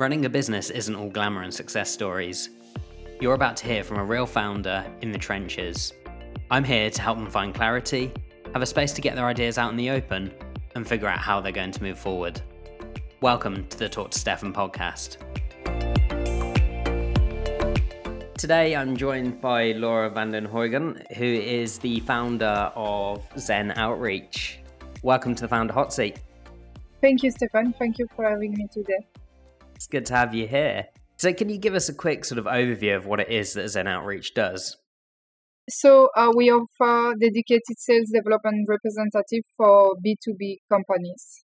Running a business isn't all glamour and success stories. You're about to hear from a real founder in the trenches. I'm here to help them find clarity, have a space to get their ideas out in the open, and figure out how they're going to move forward. Welcome to the Talk to Stefan podcast. Today I'm joined by Laura van den Hooijen, who is the founder of Zen Outreach. Welcome to the Founder Hot Seat. Thank you, Stefan. Thank you for having me today. It's good to have you here. So, can you give us a quick sort of overview of what it is that Zen Outreach does? So, uh, we offer dedicated sales development representative for B2B companies.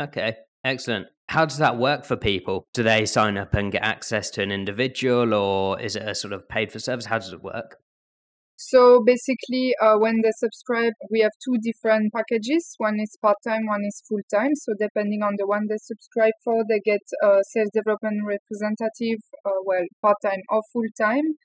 Okay, excellent. How does that work for people? Do they sign up and get access to an individual, or is it a sort of paid for service? How does it work? So basically, uh, when they subscribe, we have two different packages. One is part time, one is full time. So depending on the one they subscribe for, they get a sales development representative, uh, well, part time or full time.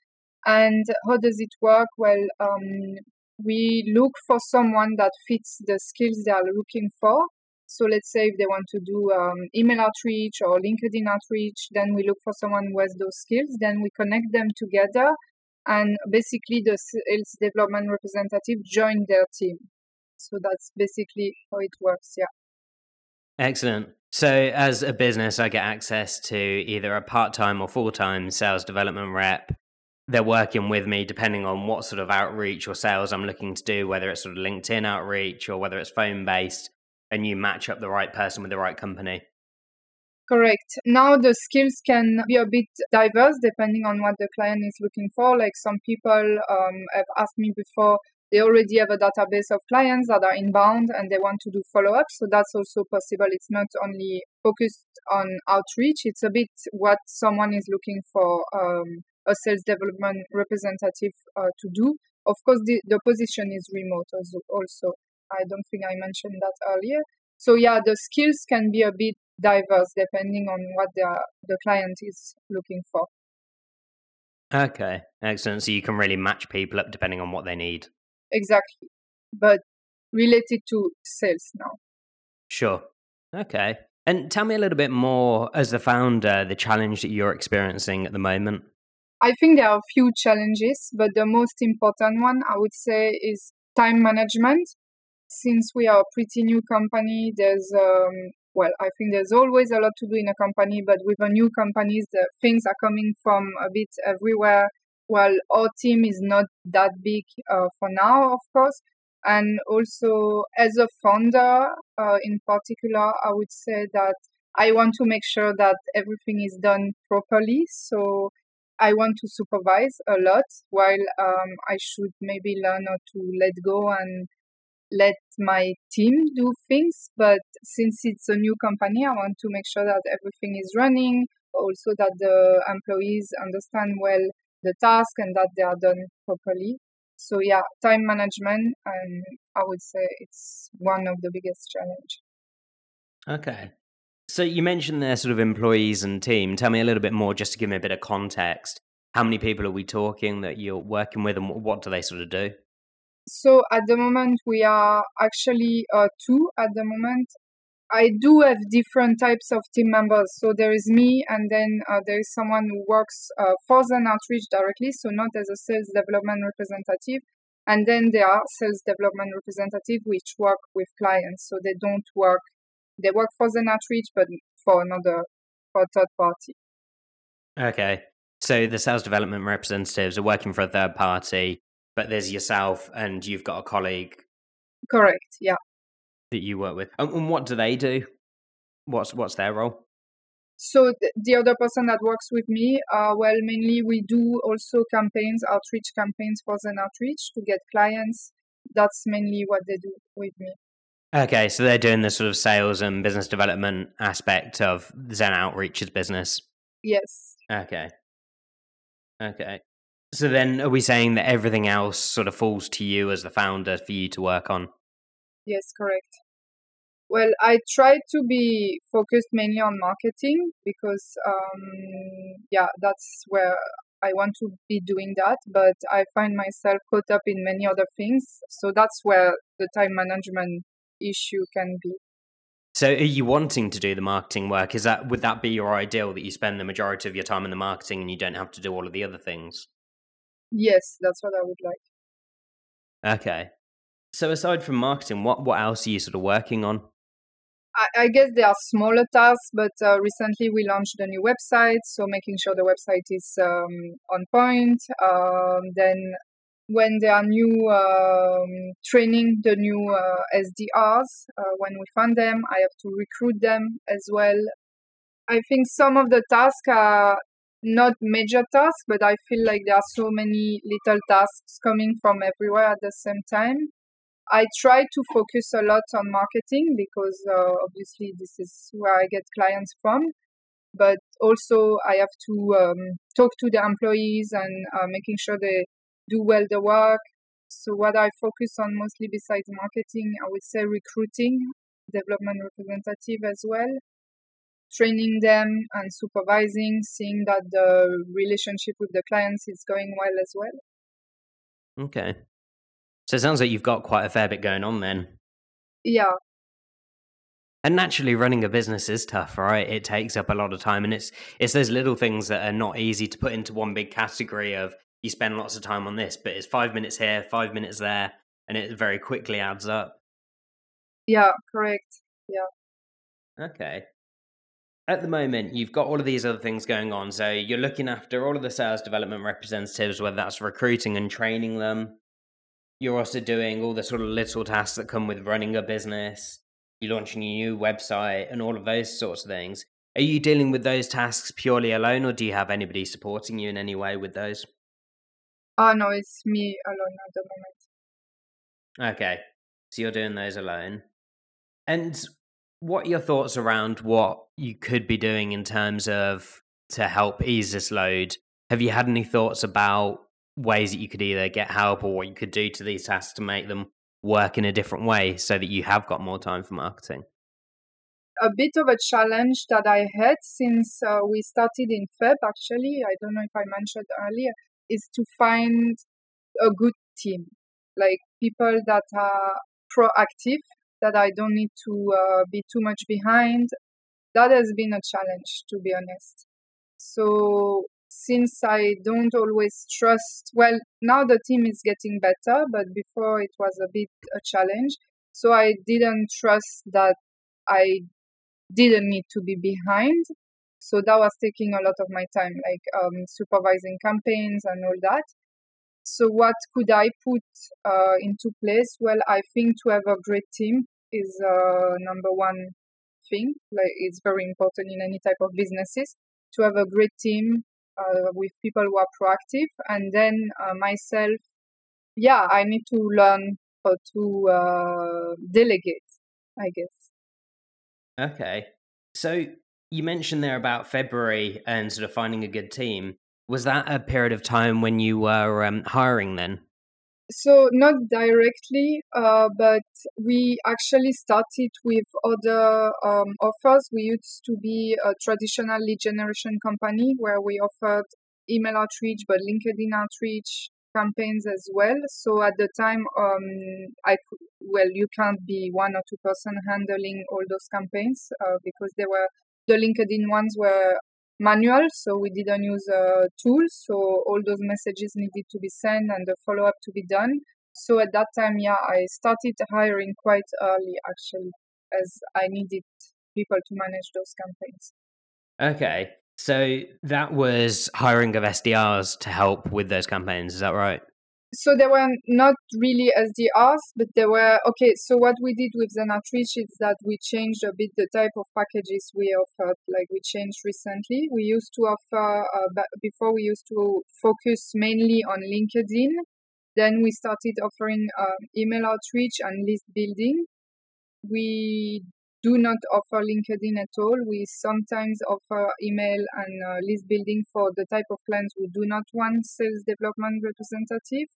And how does it work? Well, um, we look for someone that fits the skills they are looking for. So let's say if they want to do um, email outreach or LinkedIn outreach, then we look for someone who has those skills. Then we connect them together and basically the sales development representative joined their team. So that's basically how it works. Yeah. Excellent. So, as a business, I get access to either a part time or full time sales development rep. They're working with me depending on what sort of outreach or sales I'm looking to do, whether it's sort of LinkedIn outreach or whether it's phone based, and you match up the right person with the right company. Correct. Now the skills can be a bit diverse depending on what the client is looking for. Like some people um, have asked me before, they already have a database of clients that are inbound and they want to do follow up. So that's also possible. It's not only focused on outreach, it's a bit what someone is looking for um, a sales development representative uh, to do. Of course, the, the position is remote also. I don't think I mentioned that earlier. So yeah, the skills can be a bit diverse depending on what the the client is looking for. Okay, excellent. So you can really match people up depending on what they need. Exactly, but related to sales now. Sure. Okay. And tell me a little bit more as the founder, the challenge that you're experiencing at the moment. I think there are a few challenges, but the most important one I would say is time management. Since we are a pretty new company, there's um, well, I think there's always a lot to do in a company, but with a new companies, the things are coming from a bit everywhere. Well, our team is not that big uh, for now, of course. And also, as a founder, uh, in particular, I would say that I want to make sure that everything is done properly. So I want to supervise a lot, while um, I should maybe learn how to let go and let my team do things. But since it's a new company, I want to make sure that everything is running, also that the employees understand well the task and that they are done properly. So yeah, time management, and I would say it's one of the biggest challenge. Okay. So you mentioned their sort of employees and team. Tell me a little bit more, just to give me a bit of context. How many people are we talking that you're working with, and what do they sort of do? So at the moment, we are actually uh, two at the moment. I do have different types of team members. So there is me, and then uh, there is someone who works uh, for Zen Outreach directly, so not as a sales development representative. And then there are sales development representative which work with clients. So they don't work, they work for Zen Outreach, but for another, for a third party. Okay. So the sales development representatives are working for a third party but there's yourself and you've got a colleague. Correct. Yeah. That you work with, and, and what do they do? What's what's their role? So th- the other person that works with me, uh, well, mainly we do also campaigns, outreach campaigns for Zen Outreach to get clients. That's mainly what they do with me. Okay, so they're doing the sort of sales and business development aspect of Zen Outreach's business. Yes. Okay. Okay. So then, are we saying that everything else sort of falls to you as the founder for you to work on? Yes, correct. Well, I try to be focused mainly on marketing because, um, yeah, that's where I want to be doing that. But I find myself caught up in many other things. So that's where the time management issue can be. So, are you wanting to do the marketing work? Is that would that be your ideal that you spend the majority of your time in the marketing and you don't have to do all of the other things? Yes, that's what I would like. Okay. So, aside from marketing, what what else are you sort of working on? I, I guess there are smaller tasks, but uh, recently we launched a new website, so making sure the website is um, on point. Um, then when there are new um, training, the new uh, SDRs, uh, when we find them, I have to recruit them as well. I think some of the tasks are not major tasks, but I feel like there are so many little tasks coming from everywhere at the same time. I try to focus a lot on marketing because uh, obviously this is where I get clients from. But also, I have to um, talk to the employees and uh, making sure they do well the work. So what I focus on mostly besides marketing, I would say recruiting, development representative as well, training them and supervising, seeing that the relationship with the clients is going well as well. Okay. So it sounds like you've got quite a fair bit going on then. Yeah. And naturally running a business is tough, right? It takes up a lot of time and it's it's those little things that are not easy to put into one big category of you spend lots of time on this, but it's five minutes here, five minutes there, and it very quickly adds up. Yeah, correct. Yeah. Okay. At the moment, you've got all of these other things going on. So you're looking after all of the sales development representatives, whether that's recruiting and training them. You're also doing all the sort of little tasks that come with running a business. You're launching a new website and all of those sorts of things. Are you dealing with those tasks purely alone, or do you have anybody supporting you in any way with those? Oh no, it's me alone at the moment. Okay. So you're doing those alone. And what are your thoughts around what you could be doing in terms of to help ease this load? Have you had any thoughts about ways that you could either get help or what you could do to these tasks to make them work in a different way so that you have got more time for marketing? A bit of a challenge that I had since uh, we started in Feb, actually. I don't know if I mentioned earlier is to find a good team, like people that are proactive, that I don't need to uh, be too much behind. That has been a challenge, to be honest. So, since I don't always trust, well, now the team is getting better, but before it was a bit a challenge. So, I didn't trust that I didn't need to be behind so that was taking a lot of my time, like um, supervising campaigns and all that. So what could I put uh, into place? Well, I think to have a great team is uh, number one thing. Like it's very important in any type of businesses to have a great team uh, with people who are proactive. And then uh, myself, yeah, I need to learn how to uh, delegate. I guess. Okay. So you mentioned there about February and sort of finding a good team. Was that a period of time when you were um, hiring then? So not directly, uh, but we actually started with other um, offers. We used to be a traditional lead generation company where we offered email outreach, but LinkedIn outreach campaigns as well. So at the time, um, I well, you can't be one or two person handling all those campaigns uh, because they were the LinkedIn ones were manual, so we didn't use uh, a tool. So all those messages needed to be sent and the follow up to be done. So at that time, yeah, I started hiring quite early actually, as I needed people to manage those campaigns. Okay. So that was hiring of SDRs to help with those campaigns, is that right? So they were not really SDRs, but they were okay. So what we did with Zen Outreach is that we changed a bit the type of packages we offered. Like we changed recently. We used to offer uh, before we used to focus mainly on LinkedIn. Then we started offering uh, email outreach and list building. We do not offer LinkedIn at all. We sometimes offer email and uh, list building for the type of clients who do not want sales development representative.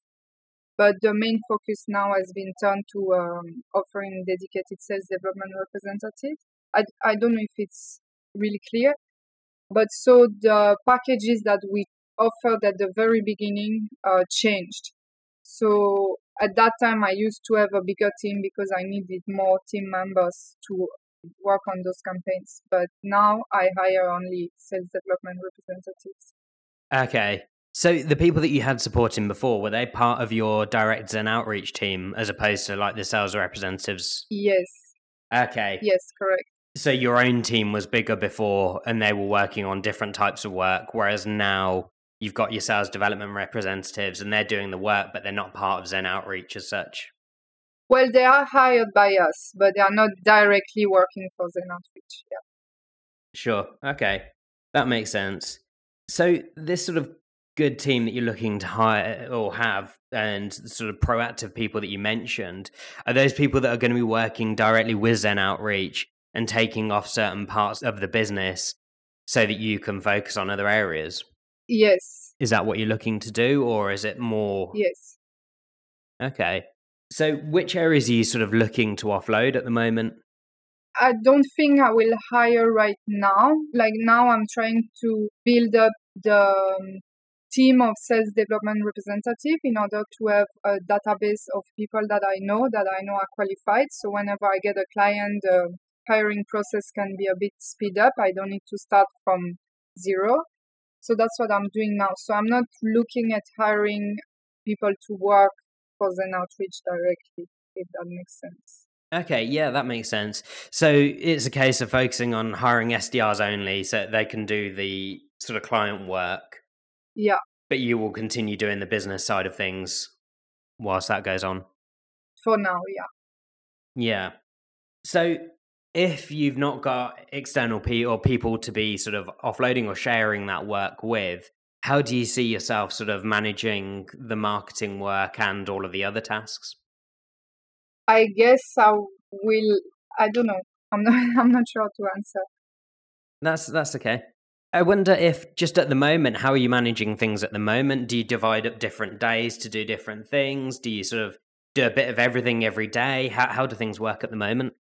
But the main focus now has been turned to um, offering dedicated sales development representative. I, I don't know if it's really clear, but so the packages that we offered at the very beginning uh, changed. So at that time, I used to have a bigger team because I needed more team members to work on those campaigns. But now I hire only sales development representatives. Okay. So the people that you had supporting before, were they part of your direct Zen outreach team as opposed to like the sales representatives? Yes. Okay. Yes, correct. So your own team was bigger before and they were working on different types of work, whereas now you've got your sales development representatives and they're doing the work, but they're not part of Zen Outreach as such. Well, they are hired by us, but they are not directly working for Zen Outreach. Yeah. Sure. Okay. That makes sense. So this sort of good team that you're looking to hire or have and sort of proactive people that you mentioned are those people that are going to be working directly with Zen Outreach and taking off certain parts of the business so that you can focus on other areas? Yes. Is that what you're looking to do, or is it more? Yes. Okay. So, which areas are you sort of looking to offload at the moment? I don't think I will hire right now. Like now, I'm trying to build up the um, team of sales development representative in order to have a database of people that I know that I know are qualified. So whenever I get a client, the hiring process can be a bit speed up. I don't need to start from zero. So that's what I'm doing now. So I'm not looking at hiring people to work for Zen Outreach directly, if that makes sense. Okay, yeah, that makes sense. So it's a case of focusing on hiring SDRs only so they can do the sort of client work. Yeah. But you will continue doing the business side of things whilst that goes on. For now, yeah. Yeah. So if you've not got external pe- or people to be sort of offloading or sharing that work with, how do you see yourself sort of managing the marketing work and all of the other tasks? I guess I will. I don't know. I'm not. I'm not sure to answer. That's that's okay. I wonder if just at the moment, how are you managing things at the moment? Do you divide up different days to do different things? Do you sort of do a bit of everything every day? How how do things work at the moment?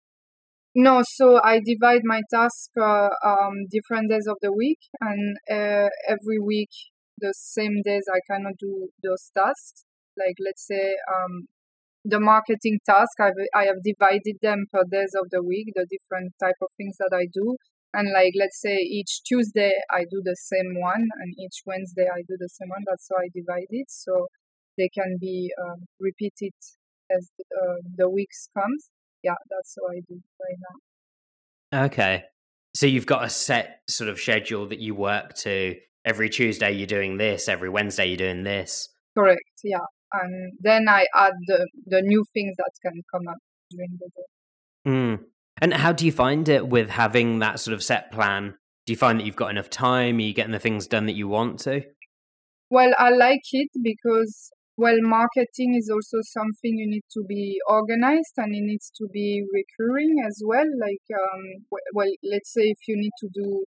No, so I divide my task uh, um, different days of the week, and uh, every week the same days I cannot do those tasks. Like let's say um, the marketing task, I've, I have divided them per days of the week, the different type of things that I do. And like let's say each Tuesday I do the same one, and each Wednesday I do the same one. That's how I divide it, so they can be um, repeated as uh, the weeks comes yeah, that's what I do right now. Okay. So you've got a set sort of schedule that you work to. Every Tuesday you're doing this, every Wednesday you're doing this. Correct, yeah. And then I add the, the new things that can come up during the day. Mm. And how do you find it with having that sort of set plan? Do you find that you've got enough time? Are you getting the things done that you want to? Well, I like it because well, marketing is also something you need to be organized and it needs to be recurring as well. Like, um, well, let's say if you need to do,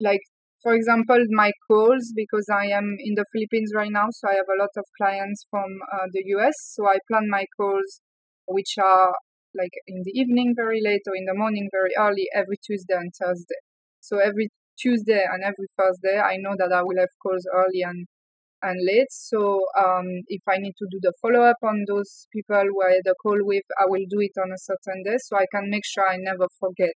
like, for example, my calls, because I am in the Philippines right now, so I have a lot of clients from uh, the US. So I plan my calls, which are like in the evening very late or in the morning very early every Tuesday and Thursday. So every Tuesday and every Thursday, I know that I will have calls early and and late. So um, if I need to do the follow up on those people who I had a call with, I will do it on a certain day so I can make sure I never forget.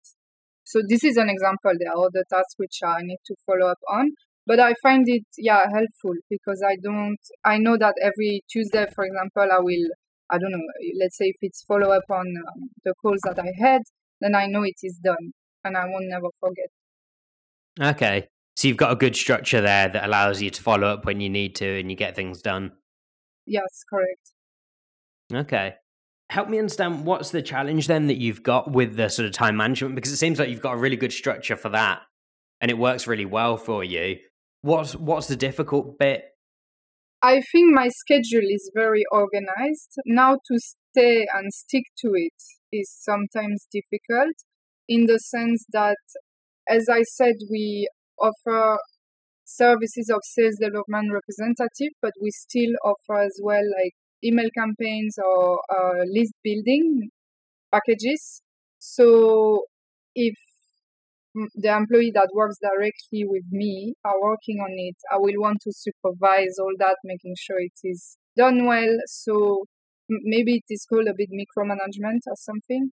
So this is an example. There are other tasks which I need to follow up on, but I find it yeah helpful because I don't. I know that every Tuesday, for example, I will. I don't know. Let's say if it's follow up on um, the calls that I had, then I know it is done, and I won't never forget. Okay. So you've got a good structure there that allows you to follow up when you need to and you get things done. Yes, correct. Okay. Help me understand what's the challenge then that you've got with the sort of time management because it seems like you've got a really good structure for that and it works really well for you. What's what's the difficult bit? I think my schedule is very organized. Now to stay and stick to it is sometimes difficult in the sense that as I said we offer services of sales development representative, but we still offer as well like email campaigns or uh, list building packages. So if the employee that works directly with me are working on it, I will want to supervise all that, making sure it is done well. So maybe it is called a bit micromanagement or something.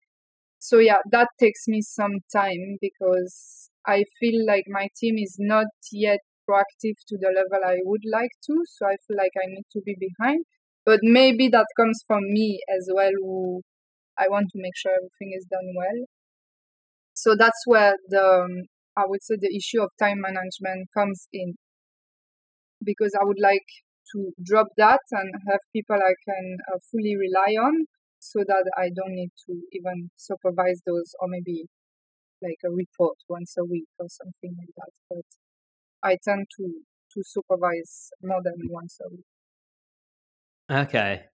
so yeah, that takes me some time because I feel like my team is not yet proactive to the level I would like to. So I feel like I need to be behind. But maybe that comes from me as well, who I want to make sure everything is done well. So that's where the um, I would say the issue of time management comes in because I would like to drop that and have people I can uh, fully rely on so that I don't need to even supervise those or maybe like a report once a week or something like that. But I tend to to supervise more than once a week. Okay.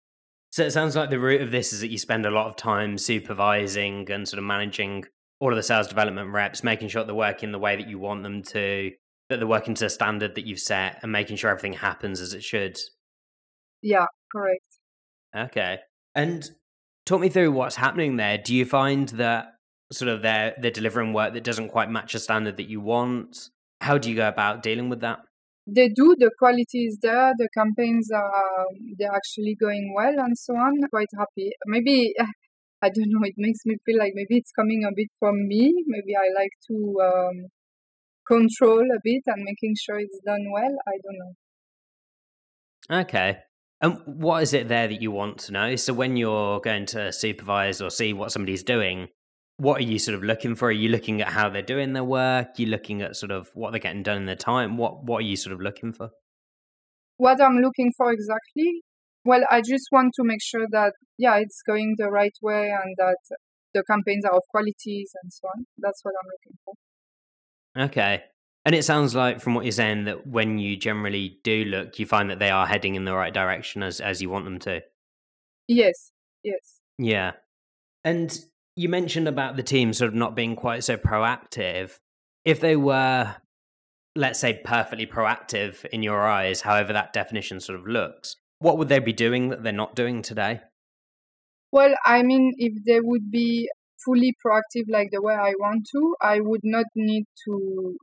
So it sounds like the root of this is that you spend a lot of time supervising and sort of managing all of the sales development reps, making sure they're working the way that you want them to, that they're working to a standard that you've set, and making sure everything happens as it should. Yeah, correct. Okay. And talk me through what's happening there. Do you find that sort of they're they're delivering work that doesn't quite match a standard that you want? How do you go about dealing with that? They do. The quality is there. The campaigns are they're actually going well and so on. Quite happy. Maybe I don't know. It makes me feel like maybe it's coming a bit from me. Maybe I like to um, control a bit and making sure it's done well. I don't know. Okay. And what is it there that you want to know? So when you're going to supervise or see what somebody's doing, what are you sort of looking for? Are you looking at how they're doing their work? Are you looking at sort of what they're getting done in their time? What what are you sort of looking for? What I'm looking for exactly? Well, I just want to make sure that yeah, it's going the right way and that the campaigns are of qualities and so on. That's what I'm looking for. Okay. And it sounds like from what you're saying that when you generally do look, you find that they are heading in the right direction as as you want them to. Yes. Yes. Yeah. And you mentioned about the team sort of not being quite so proactive. If they were, let's say, perfectly proactive in your eyes, however that definition sort of looks, what would they be doing that they're not doing today? Well, I mean, if they would be fully proactive like the way I want to, I would not need to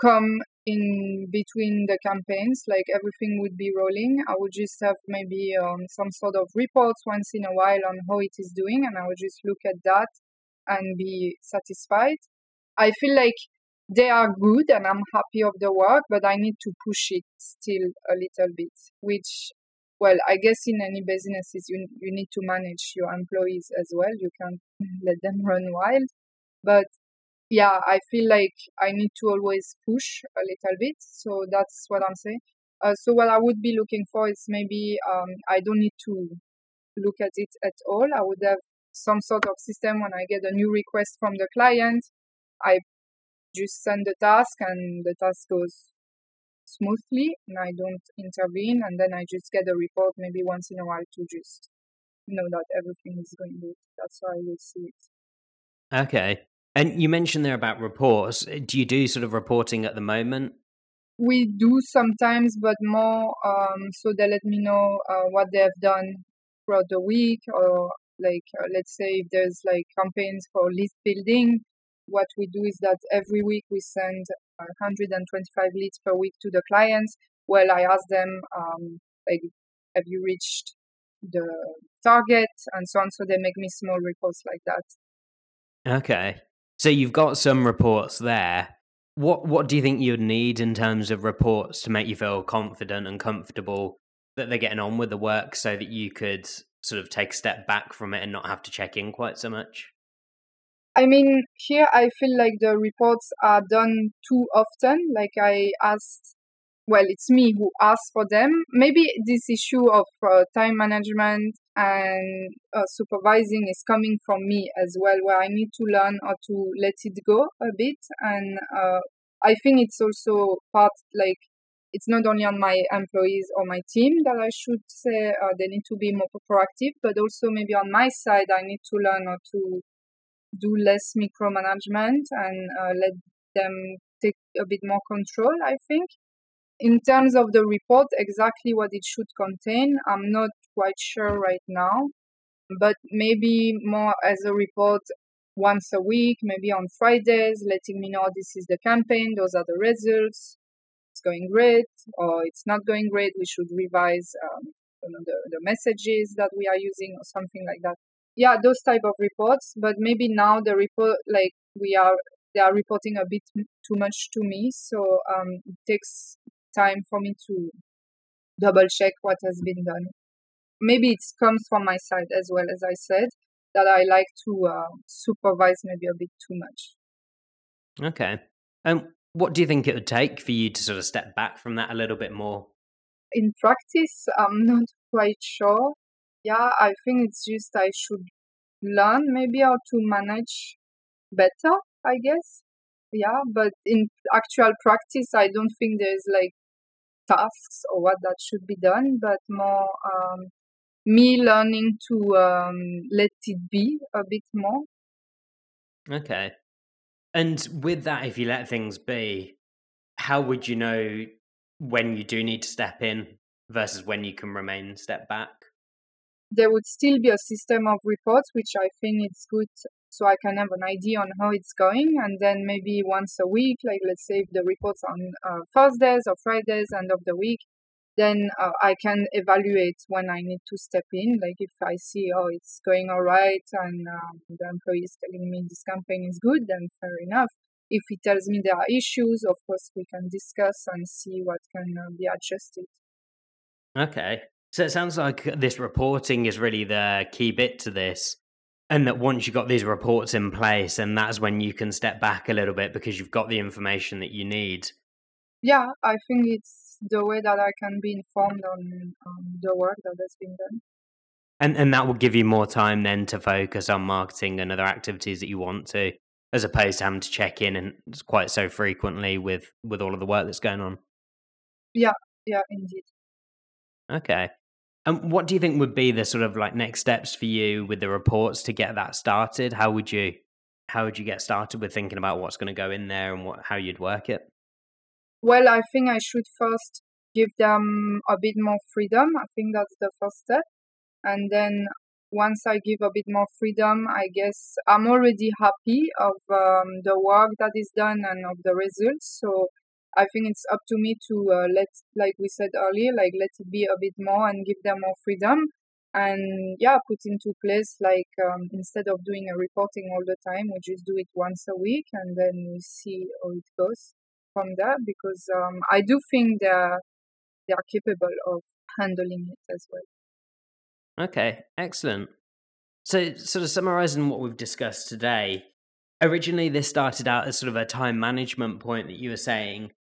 come in between the campaigns, like everything would be rolling. I would just have maybe um, some sort of reports once in a while on how it is doing, and I would just look at that and be satisfied. I feel like they are good and I'm happy of the work, but I need to push it still a little bit, which well, I guess in any businesses you you need to manage your employees as well. You can't let them run wild. But yeah, I feel like I need to always push a little bit. So that's what I'm saying. Uh, so what I would be looking for is maybe um, I don't need to look at it at all. I would have some sort of system when I get a new request from the client. I just send the task and the task goes smoothly and I don't intervene and then I just get a report maybe once in a while to just know that everything is going good. That's how I will see it. Okay. And you mentioned there about reports. Do you do sort of reporting at the moment? We do sometimes, but more um, so they let me know uh, what they have done throughout the week, or like uh, let's say if there's like campaigns for list building. What we do is that every week we send 125 leads per week to the clients. Well, I ask them um, like, have you reached the target and so on. So they make me small reports like that. Okay. So you've got some reports there. What what do you think you'd need in terms of reports to make you feel confident and comfortable that they're getting on with the work so that you could sort of take a step back from it and not have to check in quite so much? I mean, here I feel like the reports are done too often. Like I asked well, it's me who asks for them. Maybe this issue of uh, time management and uh, supervising is coming from me as well, where I need to learn how to let it go a bit. And uh, I think it's also part like it's not only on my employees or my team that I should say uh, they need to be more proactive, but also maybe on my side I need to learn how to do less micromanagement and uh, let them take a bit more control. I think in terms of the report, exactly what it should contain, I'm not quite sure right now, but maybe more as a report once a week, maybe on Fridays, letting me know this is the campaign, those are the results, it's going great, or it's not going great, we should revise um, the, the messages that we are using, or something like that. Yeah, those type of reports. But maybe now the report, like we are, they are reporting a bit too much to me, so um, it takes time for me to double check what has been done. Maybe it comes from my side as well, as I said, that I like to uh, supervise maybe a bit too much. Okay. And um, what do you think it would take for you to sort of step back from that a little bit more? In practice, I'm not quite sure. Yeah, I think it's just I should learn maybe how to manage better, I guess. Yeah, but in actual practice, I don't think there's like tasks or what that should be done, but more um, me learning to um, let it be a bit more. Okay. And with that, if you let things be, how would you know when you do need to step in versus when you can remain step back? There would still be a system of reports, which I think it's good so I can have an idea on how it's going. And then maybe once a week, like let's say if the report's on uh, Thursdays or Fridays, end of the week, then uh, I can evaluate when I need to step in. Like if I see, oh, it's going all right and um, the employee is telling me this campaign is good, then fair enough. If he tells me there are issues, of course, we can discuss and see what can uh, be adjusted. Okay. So it sounds like this reporting is really the key bit to this. And that once you've got these reports in place, and that's when you can step back a little bit because you've got the information that you need. Yeah, I think it's the way that I can be informed on, on the work that has been done. And and that will give you more time then to focus on marketing and other activities that you want to, as opposed to having to check in and quite so frequently with with all of the work that's going on. Yeah, yeah, indeed. Okay. And what do you think would be the sort of like next steps for you with the reports to get that started? How would you how would you get started with thinking about what's going to go in there and what how you'd work it? Well, I think I should first give them a bit more freedom. I think that's the first step. And then once I give a bit more freedom, I guess I'm already happy of um, the work that is done and of the results. So I think it's up to me to uh, let, like we said earlier, like let it be a bit more and give them more freedom. And yeah, put into place like um, instead of doing a reporting all the time, we just do it once a week and then we see how it goes from there. Because um, I do think they're they are capable of handling it as well. Okay, excellent. So, sort of summarizing what we've discussed today, originally this started out as sort of a time management point that you were saying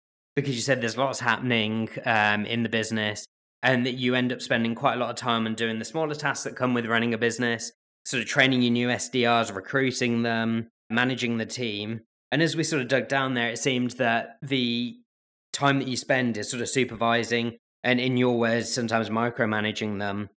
because you said there's lots happening um, in the business and that you end up spending quite a lot of time on doing the smaller tasks that come with running a business, sort of training your new SDRs, recruiting them, managing the team. And as we sort of dug down there, it seemed that the time that you spend is sort of supervising and, in your words, sometimes micromanaging them.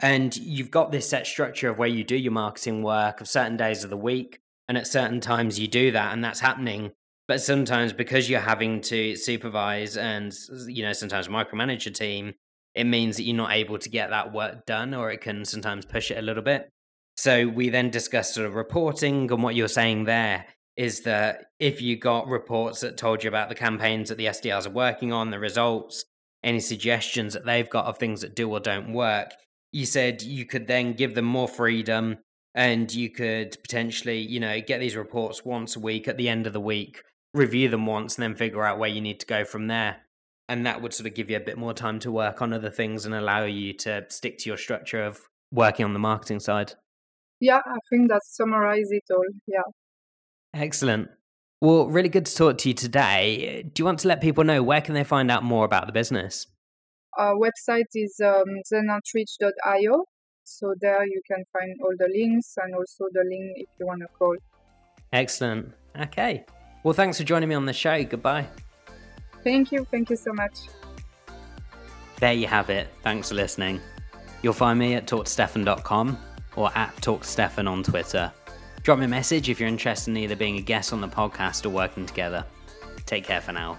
And you've got this set structure of where you do your marketing work of certain days of the week. And at certain times you do that, and that's happening but sometimes because you're having to supervise and you know sometimes micromanage a team it means that you're not able to get that work done or it can sometimes push it a little bit. So we then discussed sort of reporting and what you're saying there is that if you got reports that told you about the campaigns that the SDRs are working on, the results, any suggestions that they've got of things that do or don't work, you said you could then give them more freedom and you could potentially, you know, get these reports once a week at the end of the week review them once and then figure out where you need to go from there. And that would sort of give you a bit more time to work on other things and allow you to stick to your structure of working on the marketing side. Yeah, I think that summarizes it all. Yeah. Excellent. Well, really good to talk to you today. Do you want to let people know where can they find out more about the business? Our website is um, zenoutreach.io. So there you can find all the links and also the link if you want to call. Excellent. Okay. Well, thanks for joining me on the show. Goodbye. Thank you. Thank you so much. There you have it. Thanks for listening. You'll find me at talktostefan.com or at talktostefan on Twitter. Drop me a message if you're interested in either being a guest on the podcast or working together. Take care for now.